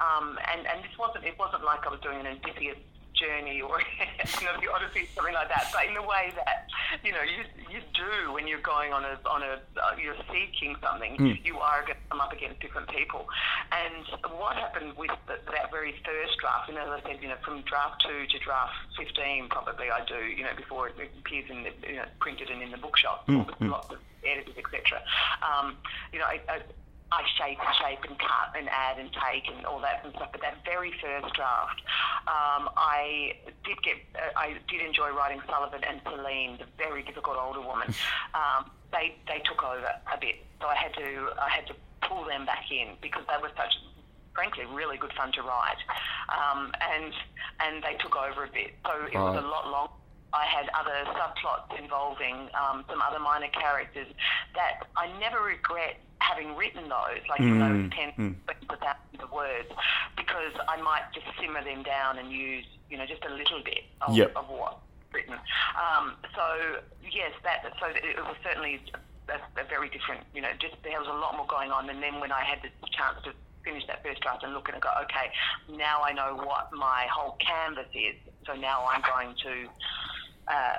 um, and, and this wasn't, it wasn't like I was doing an Odysseus journey or you know the Odyssey, something like that. But in the way that you know you you do when you're going on a on a uh, you're seeking something, mm. you are going to come up against different people. And what happened with the, that very first draft, and as I said, you know, from draft two to draft fifteen, probably I do, you know, before it appears in the you know printed and in the bookshop, mm. lots of editors, etc. Um, you know, I, I I shape and shape and cut and add and take and all that and stuff. But that very first draft, um, I did get, uh, I did enjoy writing Sullivan and Celine, the very difficult older woman. Um, they they took over a bit, so I had to I had to pull them back in because they were such frankly really good fun to write, um, and and they took over a bit. So it was a lot longer. I had other subplots involving um, some other minor characters that I never regret having written those, like mm. those 10 mm. thousands of words, because I might just simmer them down and use, you know, just a little bit of, yep. of what written. Um, so yes, that so it was certainly a, a, very different, you know, just there was a lot more going on. And then when I had the chance to finish that first draft and look and go, okay, now I know what my whole canvas is. So now I'm going to uh,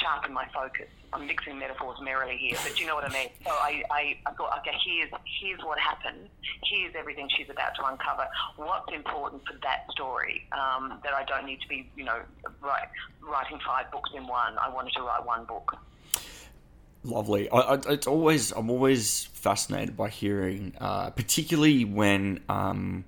sharpen my focus. I'm mixing metaphors merrily here, but you know what I mean. So I, I, I thought, okay, here's here's what happened. Here's everything she's about to uncover. What's important for that story um, that I don't need to be, you know, write, writing five books in one. I wanted to write one book. Lovely. I, I, it's always I'm always fascinated by hearing, uh, particularly when. Um,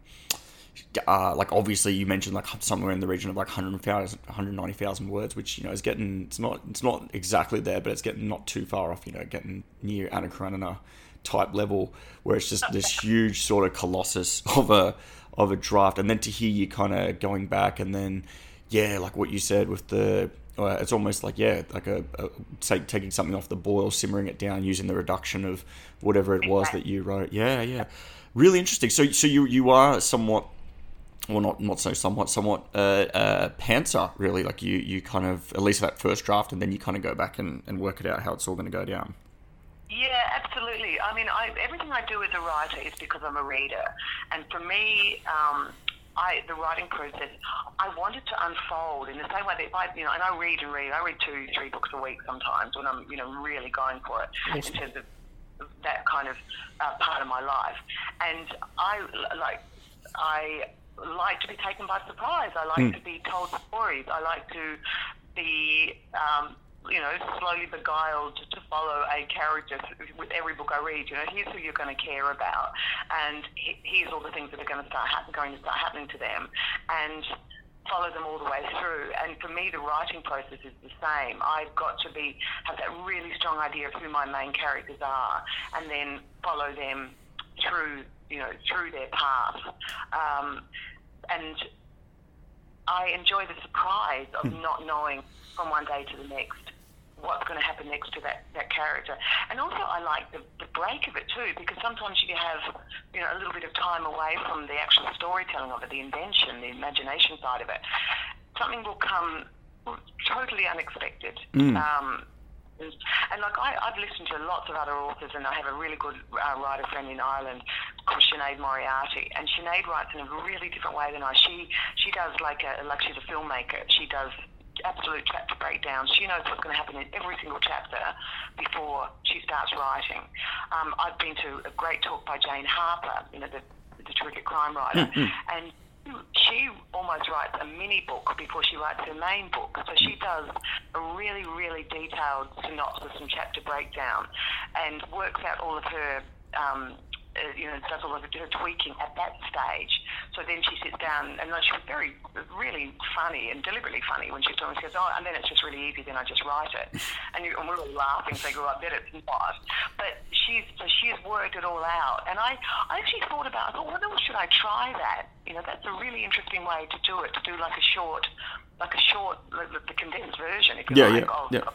uh, like obviously you mentioned like somewhere in the region of like 100,000 190,000 words which you know is getting it's not it's not exactly there but it's getting not too far off you know getting near Anna Karenina type level where it's just this huge sort of colossus of a of a draft. And then to hear you kind of going back and then yeah like what you said with the uh, it's almost like yeah like a, a take, taking something off the boil simmering it down using the reduction of whatever it was that you wrote. Yeah yeah. Really interesting. So so you you are somewhat well, not not so somewhat, somewhat uh, uh, pantser really. Like you, you kind of at least that first draft, and then you kind of go back and, and work it out how it's all going to go down. Yeah, absolutely. I mean, I, everything I do as a writer is because I'm a reader, and for me, um, I the writing process, I want it to unfold in the same way that if I, you know, and I read and read. I read two, three books a week sometimes when I'm, you know, really going for it awesome. in terms of that kind of uh, part of my life, and I like I like to be taken by surprise. I like mm. to be told stories. I like to be, um, you know, slowly beguiled to follow a character with every book I read. You know, here's who you're going to care about, and here's all the things that are going to start ha- going to start happening to them, and follow them all the way through. And for me, the writing process is the same. I've got to be have that really strong idea of who my main characters are, and then follow them through you know through their path. Um, and I enjoy the surprise of hmm. not knowing from one day to the next what's going to happen next to that, that character. And also I like the, the break of it too, because sometimes you have, you know, a little bit of time away from the actual storytelling of it, the invention, the imagination side of it. Something will come totally unexpected. Mm. Um, and like I, I've listened to lots of other authors, and I have a really good uh, writer friend in Ireland called Sinead Moriarty, and Sinead writes in a really different way than I. She she does like a like she's a filmmaker. She does absolute chapter breakdowns. She knows what's going to happen in every single chapter before she starts writing. Um, I've been to a great talk by Jane Harper, you know, the, the terrific crime writer, mm-hmm. and she almost writes a mini book before she writes her main book. So she does a really, really detailed synopsis and chapter breakdown and works out all of her um, uh, you know, does all of her tweaking at that stage. So then she sits down, and she was very, really funny and deliberately funny when she's talking. She goes, "Oh, and then it's just really easy. Then I just write it," and, you, and we're all laughing. So go, "I bet it's not." But she's so she's worked it all out, and I, I actually thought about, I thought, else should I try that? You know, that's a really interesting way to do it. To do like a short, like a short, like the condensed version, if you yeah, like, yeah, of, yeah.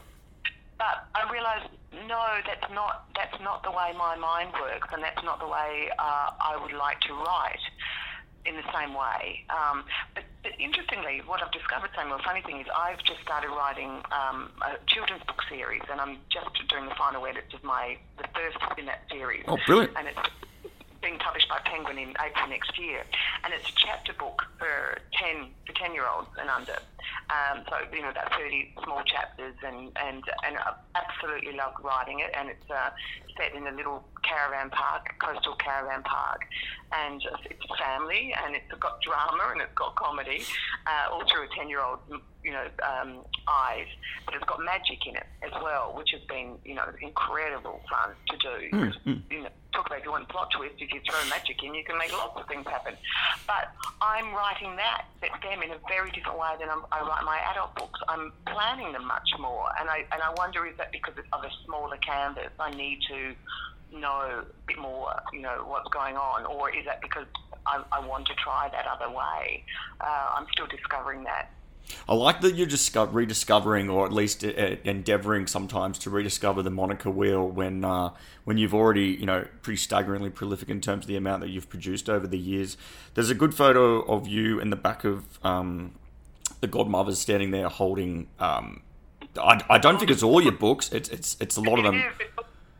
But I realised no, that's not that's not the way my mind works, and that's not the way uh, I would like to write in the same way. Um, but interestingly, what I've discovered, Samuel, funny thing is I've just started writing um, a children's book series, and I'm just doing the final edits of my the first in that series. Oh, brilliant! And it's being published by Penguin in April next year, and it's a chapter book for ten for ten year olds and under. Um, so you know about thirty small chapters, and and and I absolutely love writing it, and it's uh, set in a little caravan park, coastal caravan park, and it's family, and it's got drama and it's got comedy, uh, all through a ten-year-old, you know, um, eyes. But it's got magic in it as well, which has been, you know, incredible fun to do. Mm-hmm. You know, talk about if you want plot twist, if you throw magic in, you can make lots of things happen. But I'm writing that, that them in a very different way than I'm, i write my adult books. I'm planning them much more, and I and I wonder is that because of a smaller canvas, I need to know a bit more, you know, what's going on, or is that because I, I want to try that other way? Uh, I'm still discovering that. I like that you're discover, rediscovering, or at least uh, endeavoring sometimes to rediscover the Monica wheel when uh, when you've already, you know, pretty staggeringly prolific in terms of the amount that you've produced over the years. There's a good photo of you in the back of um, the Godmothers standing there holding. Um, I, I don't think it's all your books. It's it's it's a lot of them.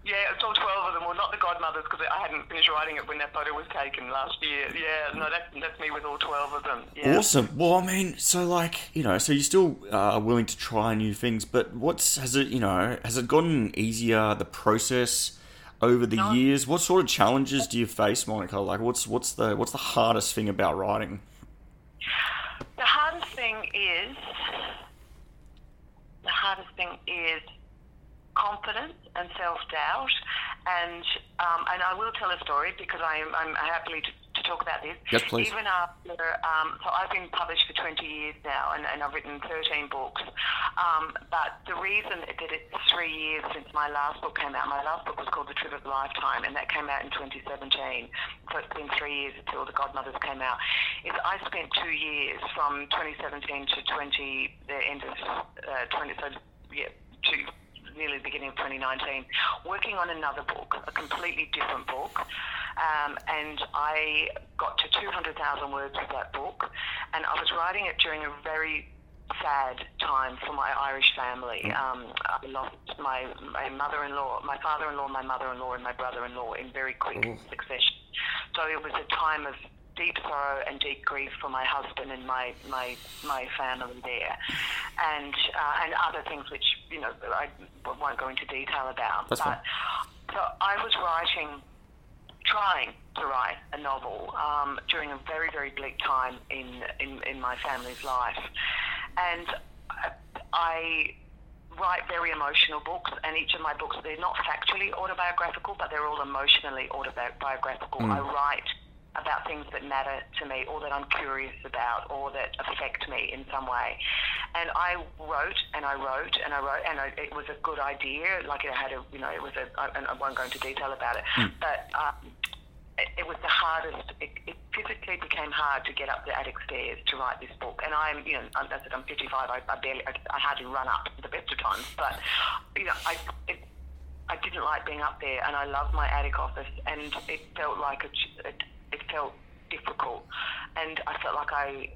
Yeah, it's all 12 of them. Well, not the godmothers because I hadn't finished writing it when that photo was taken last year. Yeah, no, that's, that's me with all 12 of them. Yeah. Awesome. Well, I mean, so like, you know, so you still uh, are willing to try new things, but what's, has it, you know, has it gotten easier, the process over the no. years? What sort of challenges do you face, Monica? Like, what's, what's the, what's the hardest thing about writing? The hardest thing is, the hardest thing is confidence and self doubt. And um, and I will tell a story because I'm, I'm happily to, to talk about this. Yes, please. Even after, um, so I've been published for 20 years now and, and I've written 13 books. Um, but the reason that it's three years since my last book came out, my last book was called The Trip of a Lifetime and that came out in 2017. So it's been three years until The Godmothers came out. Is I spent two years from 2017 to 20, the end of uh, 20, so yeah, two nearly the beginning of 2019, working on another book, a completely different book. Um, and I got to 200,000 words with that book, and I was writing it during a very sad time for my Irish family. Mm. Um, I lost my, my mother-in-law, my father-in-law, my mother-in-law, and my brother-in-law in very quick oh. succession. So it was a time of deep sorrow and deep grief for my husband and my my my family there, and uh, and other things which you know I won't go into detail about. That's but fine. so I was writing, trying to write a novel um, during a very very bleak time in in, in my family's life, and I write very emotional books, and each of my books, they're not factually autobiographical, but they're all emotionally autobiographical. Mm. I write about things that matter to me or that I'm curious about or that affect me in some way. And I wrote and I wrote and I wrote and I, it was a good idea. Like it had a, you know, it was a, and I won't go into detail about it, mm. but um, it, it, was the hardest. It, it, physically became hard to get up the attic stairs to write this book. And I'm, you know, as I said, I'm 55. I, I barely, I, I hardly run up the best of times, but you know, I. It, I didn't like being up there, and I loved my attic office, and it felt like a, a it felt difficult, and I felt like I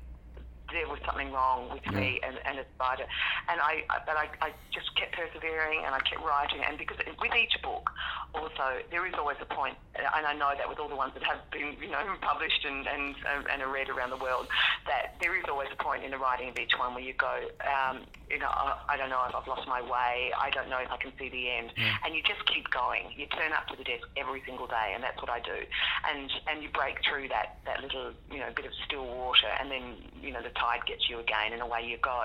there was something wrong with yeah. me and, and a writer. And I, but I, I just kept persevering and I kept writing. And because with each book, also, there is always a point, and I know that with all the ones that have been, you know, published and, and, and are read around the world, that there is always a point in the writing of each one where you go, um, you know, I, I don't know if I've lost my way. I don't know if I can see the end. Yeah. And you just keep going. You turn up to the desk every single day, and that's what I do. And and you break through that, that little, you know, bit of still water, and then, you know, the tide gets you again, and away you go.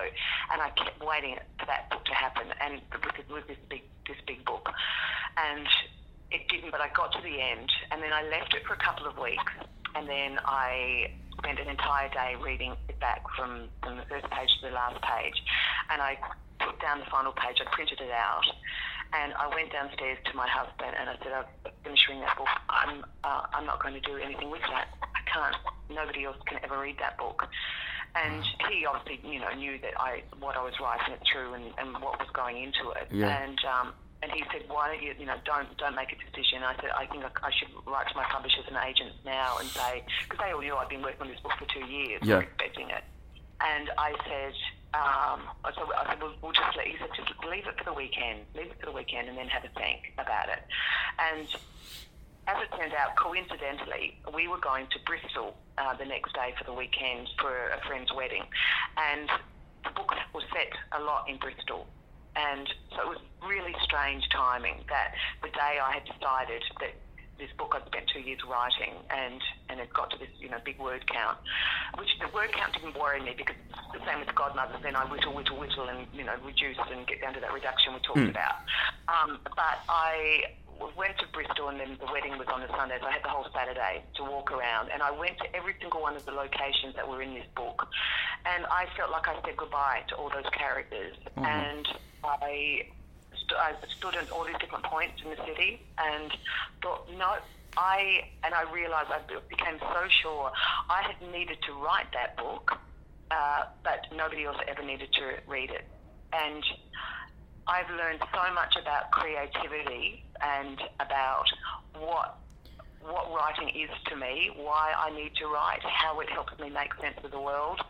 And I kept waiting for that book to happen, and with, with this big this big book, and it didn't. But I got to the end, and then I left it for a couple of weeks, and then I spent an entire day reading it back from, from the first page to the last page, and I put down the final page. I printed it out. And I went downstairs to my husband and I said, I've finished reading that book. I'm, uh, I'm not going to do anything with that. I can't. Nobody else can ever read that book and he obviously, you know, knew that I what I was writing it through and, and what was going into it. Yeah. And um, and he said, why don't you, you know, don't don't make a decision. I said, I think I, I should write to my publishers and agents now and say, because they all knew I'd been working on this book for two years, yeah. expecting it. and I said, um, so I said, we'll, we'll just let, he said, just leave it for the weekend, leave it for the weekend, and then have a think about it. And as it turned out, coincidentally, we were going to Bristol uh, the next day for the weekend for a friend's wedding, and the book was set a lot in Bristol. And so it was really strange timing that the day I had decided that this book I'd spent two years writing, and and it got to this you know big word count, which the word count didn't worry me because the same as Godmother, then I whittle, whittle, whittle, and you know reduce and get down to that reduction we talked mm. about. Um, but I went to Bristol and then the wedding was on a Sunday, so I had the whole Saturday to walk around. And I went to every single one of the locations that were in this book. And I felt like I said goodbye to all those characters. Mm-hmm. And I I stood at all these different points in the city and thought, no, I and I realised I became so sure I had needed to write that book, uh, but nobody else ever needed to read it. And I've learned so much about creativity and about what what writing is to me, why I need to write, how it helps me make sense of the world,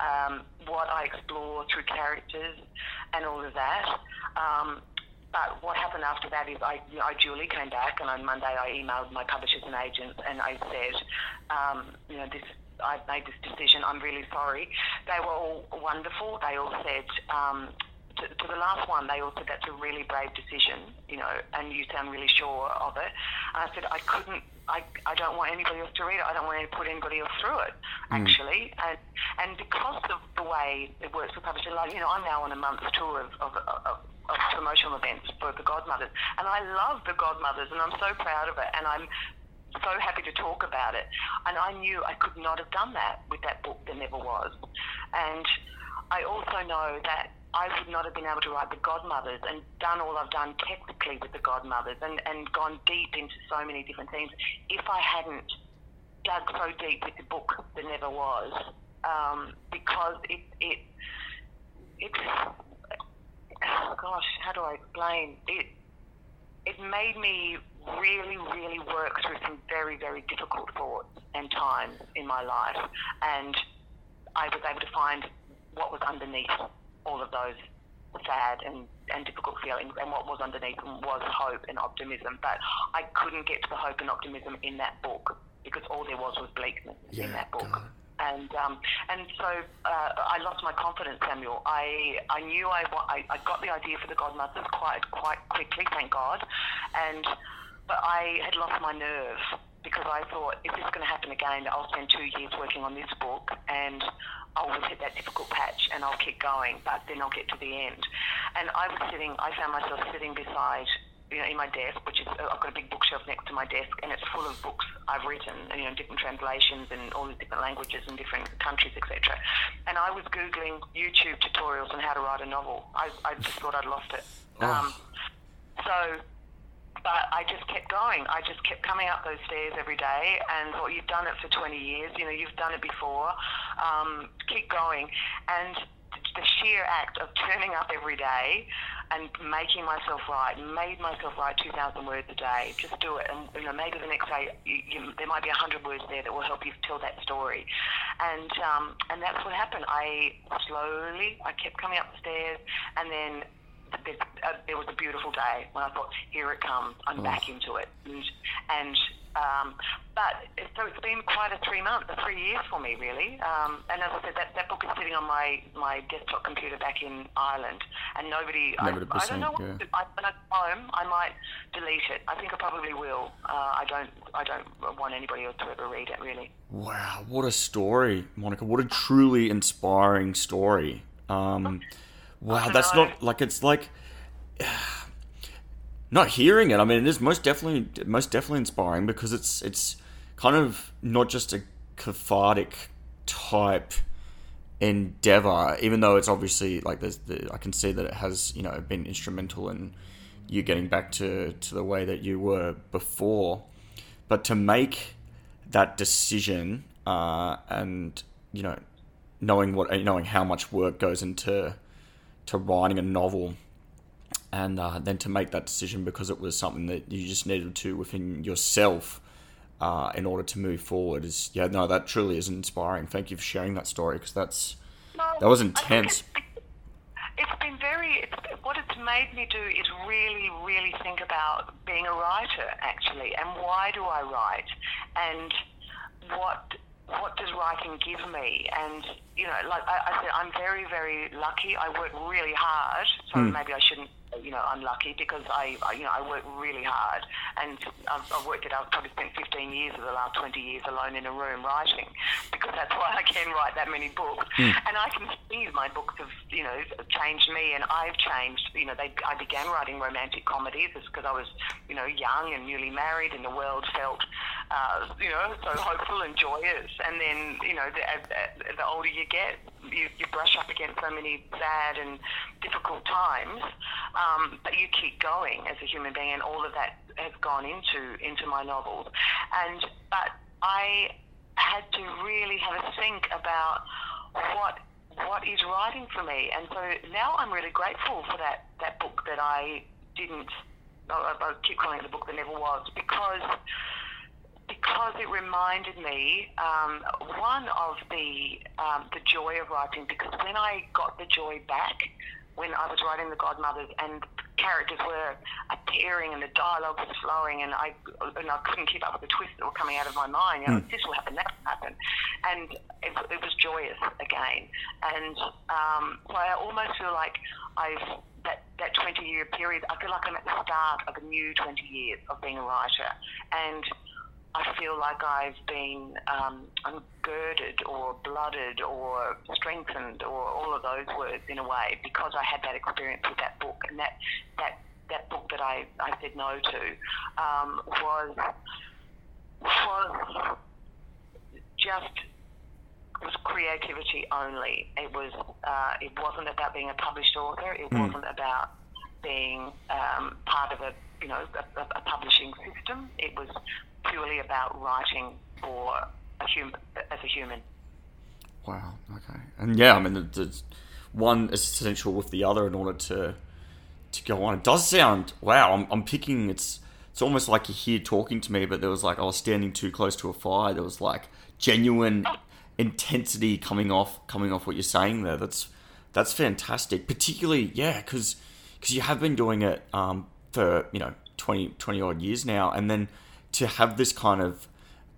um, what I explore through characters, and all of that. Um, but what happened after that is I, I duly came back, and on Monday I emailed my publishers and agents, and I said, um, you know, this I've made this decision. I'm really sorry. They were all wonderful. They all said. Um, to, to, the last one, they all said that's a really brave decision, you know, and you sound really sure of it. And I said I couldn't, I, I don't want anybody else to read it. I don't want to put anybody else through it, mm. actually. And and because of the way it works with publishers, like you know, I'm now on a month's tour of, of, of of promotional events for the Godmothers. And I love the Godmothers and I'm so proud of it and I'm so happy to talk about it. And I knew I could not have done that with that book There Never Was. And I also know that I would not have been able to write the Godmothers and done all I've done technically with the Godmothers and, and gone deep into so many different things if I hadn't dug so deep with the book There Never Was. Um, because it, it it's oh gosh, how do I explain it? It made me really, really work through some very, very difficult thoughts and times in my life, and I was able to find what was underneath all of those sad and, and difficult feelings, and what was underneath them was hope and optimism. But I couldn't get to the hope and optimism in that book because all there was was bleakness yeah, in that book. God and um, and so uh, I lost my confidence, Samuel. I I knew I, I I got the idea for the Godmothers quite quite quickly, thank God, and but I had lost my nerve because I thought if this is going to happen again, I'll spend two years working on this book and I'll hit that difficult patch and I'll keep going, but then I'll get to the end. And I was sitting, I found myself sitting beside you know, in my desk, which is I've got a big bookshelf next to my desk, and it's full of books I've written, you know, different translations and all these different languages and different countries, etc. And I was googling YouTube tutorials on how to write a novel. I, I just thought I'd lost it. Oh. Um, so, but I just kept going. I just kept coming up those stairs every day, and thought, you've done it for 20 years. You know, you've done it before. Um, keep going, and the sheer act of turning up every day and making myself write, made myself write 2,000 words a day. Just do it. And you know, maybe the next day you, you, there might be 100 words there that will help you tell that story. And, um, and that's what happened. I slowly, I kept coming up the stairs and then there, uh, there was a beautiful day when I thought, here it comes. I'm oh. back into it. And, and um, but so it's been quite a three months, three years for me really. Um, and as I said, that, that book is sitting on my, my desktop computer back in Ireland, and nobody. I, I, don't know. What yeah. I, when I go home, I might delete it. I think I probably will. Uh, I don't. I don't want anybody else to ever read it. Really. Wow, what a story, Monica! What a truly inspiring story. Um, wow, that's not like it's like not hearing it. I mean, it is most definitely most definitely inspiring because it's it's kind of not just a cathartic type endeavor, even though it's obviously like there's the, I can see that it has you know been instrumental in you getting back to to the way that you were before, but to make that decision uh, and you know knowing what knowing how much work goes into to writing a novel and uh, then to make that decision because it was something that you just needed to within yourself uh, in order to move forward is yeah no that truly is inspiring thank you for sharing that story because that's that was intense. It's been very. It's, what it's made me do is really, really think about being a writer, actually, and why do I write, and what what does writing give me? And you know, like I, I said, I'm very, very lucky. I work really hard, so mm. maybe I shouldn't you know, unlucky because I, I you know, I work really hard and I've, I've worked it. I've probably spent 15 years of the last 20 years alone in a room writing because that's why I can write that many books. Mm. And I can see my books have, you know, changed me and I've changed. You know, they, I began writing romantic comedies because I was, you know, young and newly married and the world felt, uh, you know, so hopeful and joyous. And then, you know, the, the older you get, you, you brush up against so many sad and difficult times, um, but you keep going as a human being, and all of that has gone into into my novels. And but I had to really have a think about what what is writing for me, and so now I'm really grateful for that that book that I didn't. I, I keep calling it the book that never was because because it reminded me um, one of the um, the joy of writing. Because when I got the joy back, when I was writing the Godmothers and characters were appearing and the dialogue was flowing and I and I couldn't keep up with the twists that were coming out of my mind. You know, mm. this will happen, that will happen, and it, it was joyous again. And um, so I almost feel like I've that, that 20 year period, I feel like I'm at the start of a new 20 years of being a writer. And I feel like I've been um, girded or blooded or strengthened or all of those words in a way because I had that experience with that book and that that that book that I, I said no to um, was was just was creativity only. It was uh, it wasn't about being a published author. It mm. wasn't about being um, part of a you know a, a publishing system. It was purely about writing for a human as a human. Wow. Okay. And yeah, I mean, the, one is essential with the other in order to to go on. It does sound wow. I'm, I'm picking. It's it's almost like you're here talking to me, but there was like I was standing too close to a fire. There was like genuine intensity coming off coming off what you're saying there. That's that's fantastic. Particularly, yeah, because because you have been doing it um, for you know 20, 20 odd years now, and then to have this kind of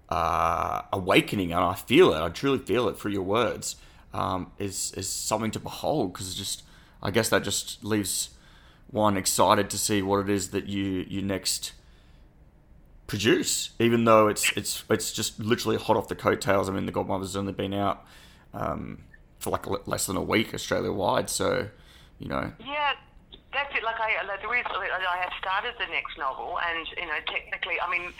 uh, awakening, and I feel it, I truly feel it through your words, um, is is something to behold. Because just, I guess that just leaves one excited to see what it is that you you next produce, even though it's it's it's just literally hot off the coattails. I mean, the Godmother's only been out um, for like less than a week Australia wide, so you know. Yeah, that's it. Like I, like the reason I have started the next novel, and you know, technically, I mean,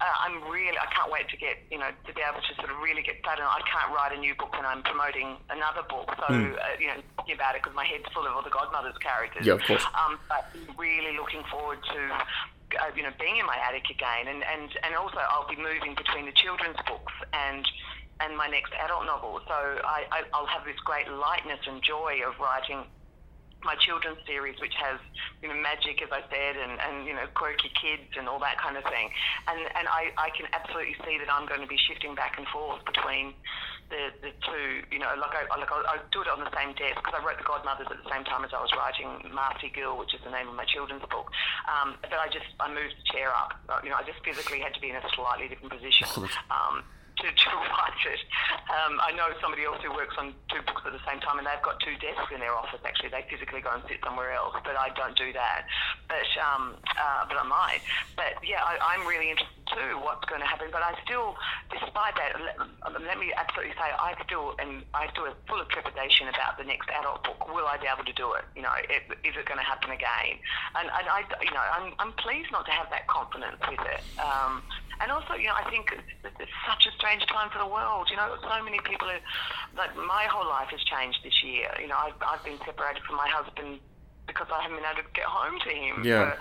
uh, I'm really, I can't wait to get, you know, to be able to sort of really get started. I can't write a new book when I'm promoting another book, so mm. uh, you know, talking about it because my head's full of all the Godmother's characters. Yeah, of course. Um, but really looking forward to. Uh, you know, being in my attic again, and, and, and also I'll be moving between the children's books and and my next adult novel. So I, I, I'll have this great lightness and joy of writing my children's series, which has you know magic, as I said, and, and you know quirky kids and all that kind of thing. And and I, I can absolutely see that I'm going to be shifting back and forth between the the two. You know, like I like I, I do it on the same desk because I wrote The Godmothers at the same time as I was writing Marcy Gill, which is the name of my children's book. Um, but I just I moved the chair up. You know, I just physically had to be in a slightly different position. Um, to, to write it. Um, I know somebody else who works on two books at the same time, and they've got two desks in their office. Actually, they physically go and sit somewhere else, but I don't do that. But um, uh, but I might. But yeah, I, I'm really interested too. What's going to happen? But I still, despite that, let, let me absolutely say, I still and I still have full of trepidation about the next adult book. Will I be able to do it? You know, it, is it going to happen again? And, and I, you know, I'm, I'm pleased not to have that confidence with it. Um, and also, you know, I think it's, such a strange time for the world. You know, so many people are, like, my whole life has changed this year. You know, I've, I've been separated from my husband because I haven't been able to get home to him. Yeah.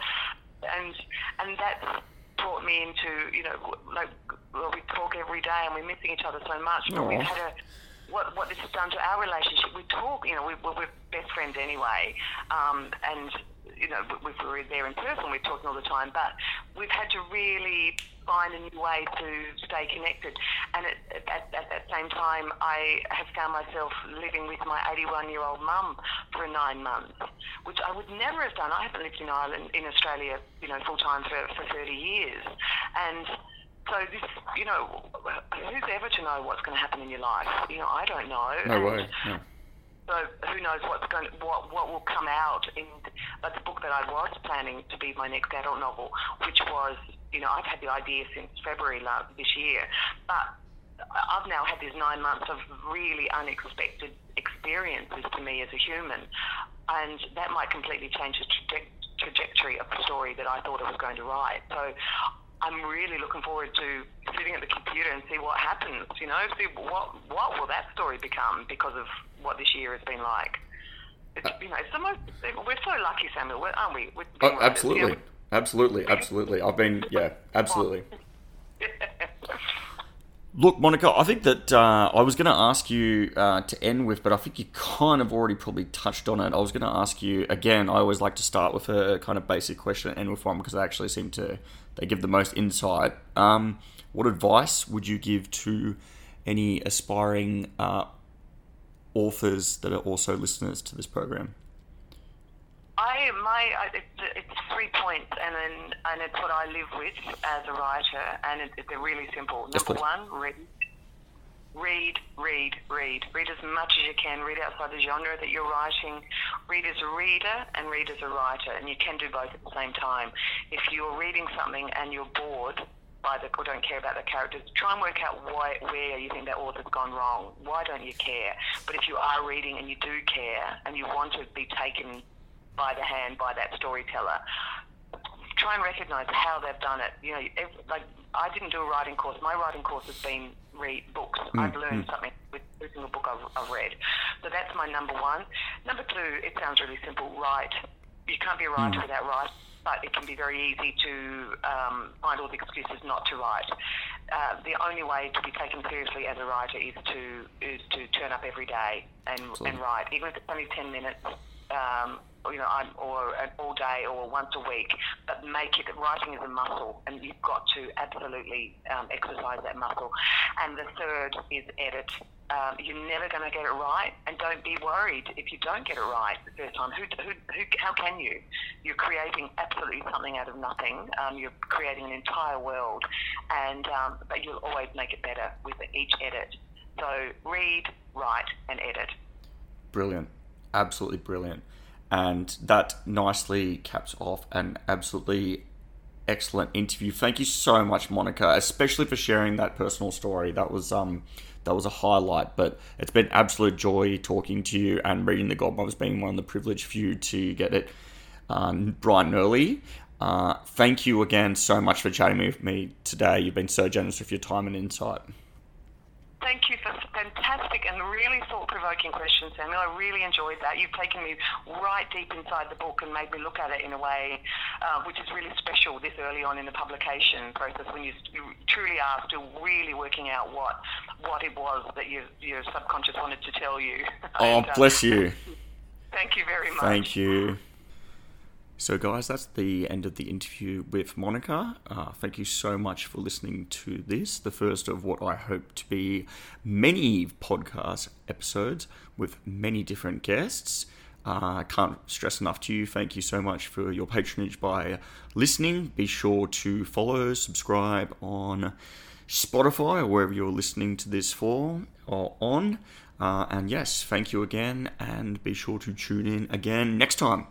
and and that's brought me into, you know, like, well, we talk every day and we're missing each other so much. But Aww. we've had a, what, what this has done to our relationship, we talk, you know, we, we're best friends anyway. Um, and, you know, if we were there in person, we're talking all the time. But we've had to really find a new way to stay connected. And at, at, at that same time, I have found myself living with my 81 year old mum for nine months, which I would never have done. I haven't lived in Ireland, in Australia, you know, full time for, for 30 years. And so this, you know, who's ever to know what's going to happen in your life? You know, I don't know. No way. No. So who knows what's going, what what will come out in uh, the book that I was planning to be my next adult novel, which was, you know, I've had the idea since February last this year, but I've now had these nine months of really unexpected experiences to me as a human, and that might completely change the traje- trajectory of the story that I thought I was going to write. So I'm really looking forward to sitting at the computer and see what happens. You know, see what what will that story become because of what this year has been like. It's, uh, you know, it's the most. We're so lucky, Samuel, aren't we? Oh, absolutely, you know, absolutely, absolutely. I've been, yeah, absolutely. Look, Monica, I think that uh, I was going to ask you uh, to end with, but I think you kind of already probably touched on it. I was going to ask you again. I always like to start with a kind of basic question and end with one because they actually seem to they give the most insight. Um, what advice would you give to any aspiring uh, authors that are also listeners to this program? I my it's, it's three points, and then and it's what I live with as a writer, and it, they're really simple. Number one, read, read, read, read, read as much as you can. Read outside the genre that you're writing. Read as a reader and read as a writer, and you can do both at the same time. If you're reading something and you're bored, by the, or don't care about the characters, try and work out why, where you think that author's gone wrong. Why don't you care? But if you are reading and you do care and you want to be taken by the hand by that storyteller. Try and recognise how they've done it. You know, like I didn't do a writing course. My writing course has been read books. Mm, I've learned mm. something with every single book I've, I've read. So that's my number one. Number two, it sounds really simple. Write. You can't be a writer mm. without writing but it can be very easy to um, find all the excuses not to write. Uh, the only way to be taken seriously as a writer is to is to turn up every day and, and write, even if it's only ten minutes. Um, you know, or all day or once a week, but make it, writing is a muscle and you've got to absolutely um, exercise that muscle. And the third is edit. Um, you're never going to get it right, and don't be worried if you don't get it right the first time. Who, who, who, how can you? You're creating absolutely something out of nothing. Um, you're creating an entire world, and um, but you'll always make it better with each edit. So read, write, and edit. Brilliant, absolutely brilliant and that nicely caps off an absolutely excellent interview. Thank you so much, Monica, especially for sharing that personal story. That was um that was a highlight. But it's been absolute joy talking to you and reading the Godmothers being one of the privileged few to get it um, bright and early. Uh, thank you again so much for chatting with me today. You've been so generous with your time and insight thank you for fantastic and really thought-provoking questions, Samuel. I really enjoyed that. You've taken me right deep inside the book and made me look at it in a way uh, which is really special this early on in the publication process when you, you truly are still really working out what what it was that you, your subconscious wanted to tell you. Oh, and, uh, bless you. Thank you very much. Thank you. So, guys, that's the end of the interview with Monica. Uh, thank you so much for listening to this, the first of what I hope to be many podcast episodes with many different guests. I uh, can't stress enough to you. Thank you so much for your patronage by listening. Be sure to follow, subscribe on Spotify or wherever you're listening to this for or on. Uh, and yes, thank you again, and be sure to tune in again next time.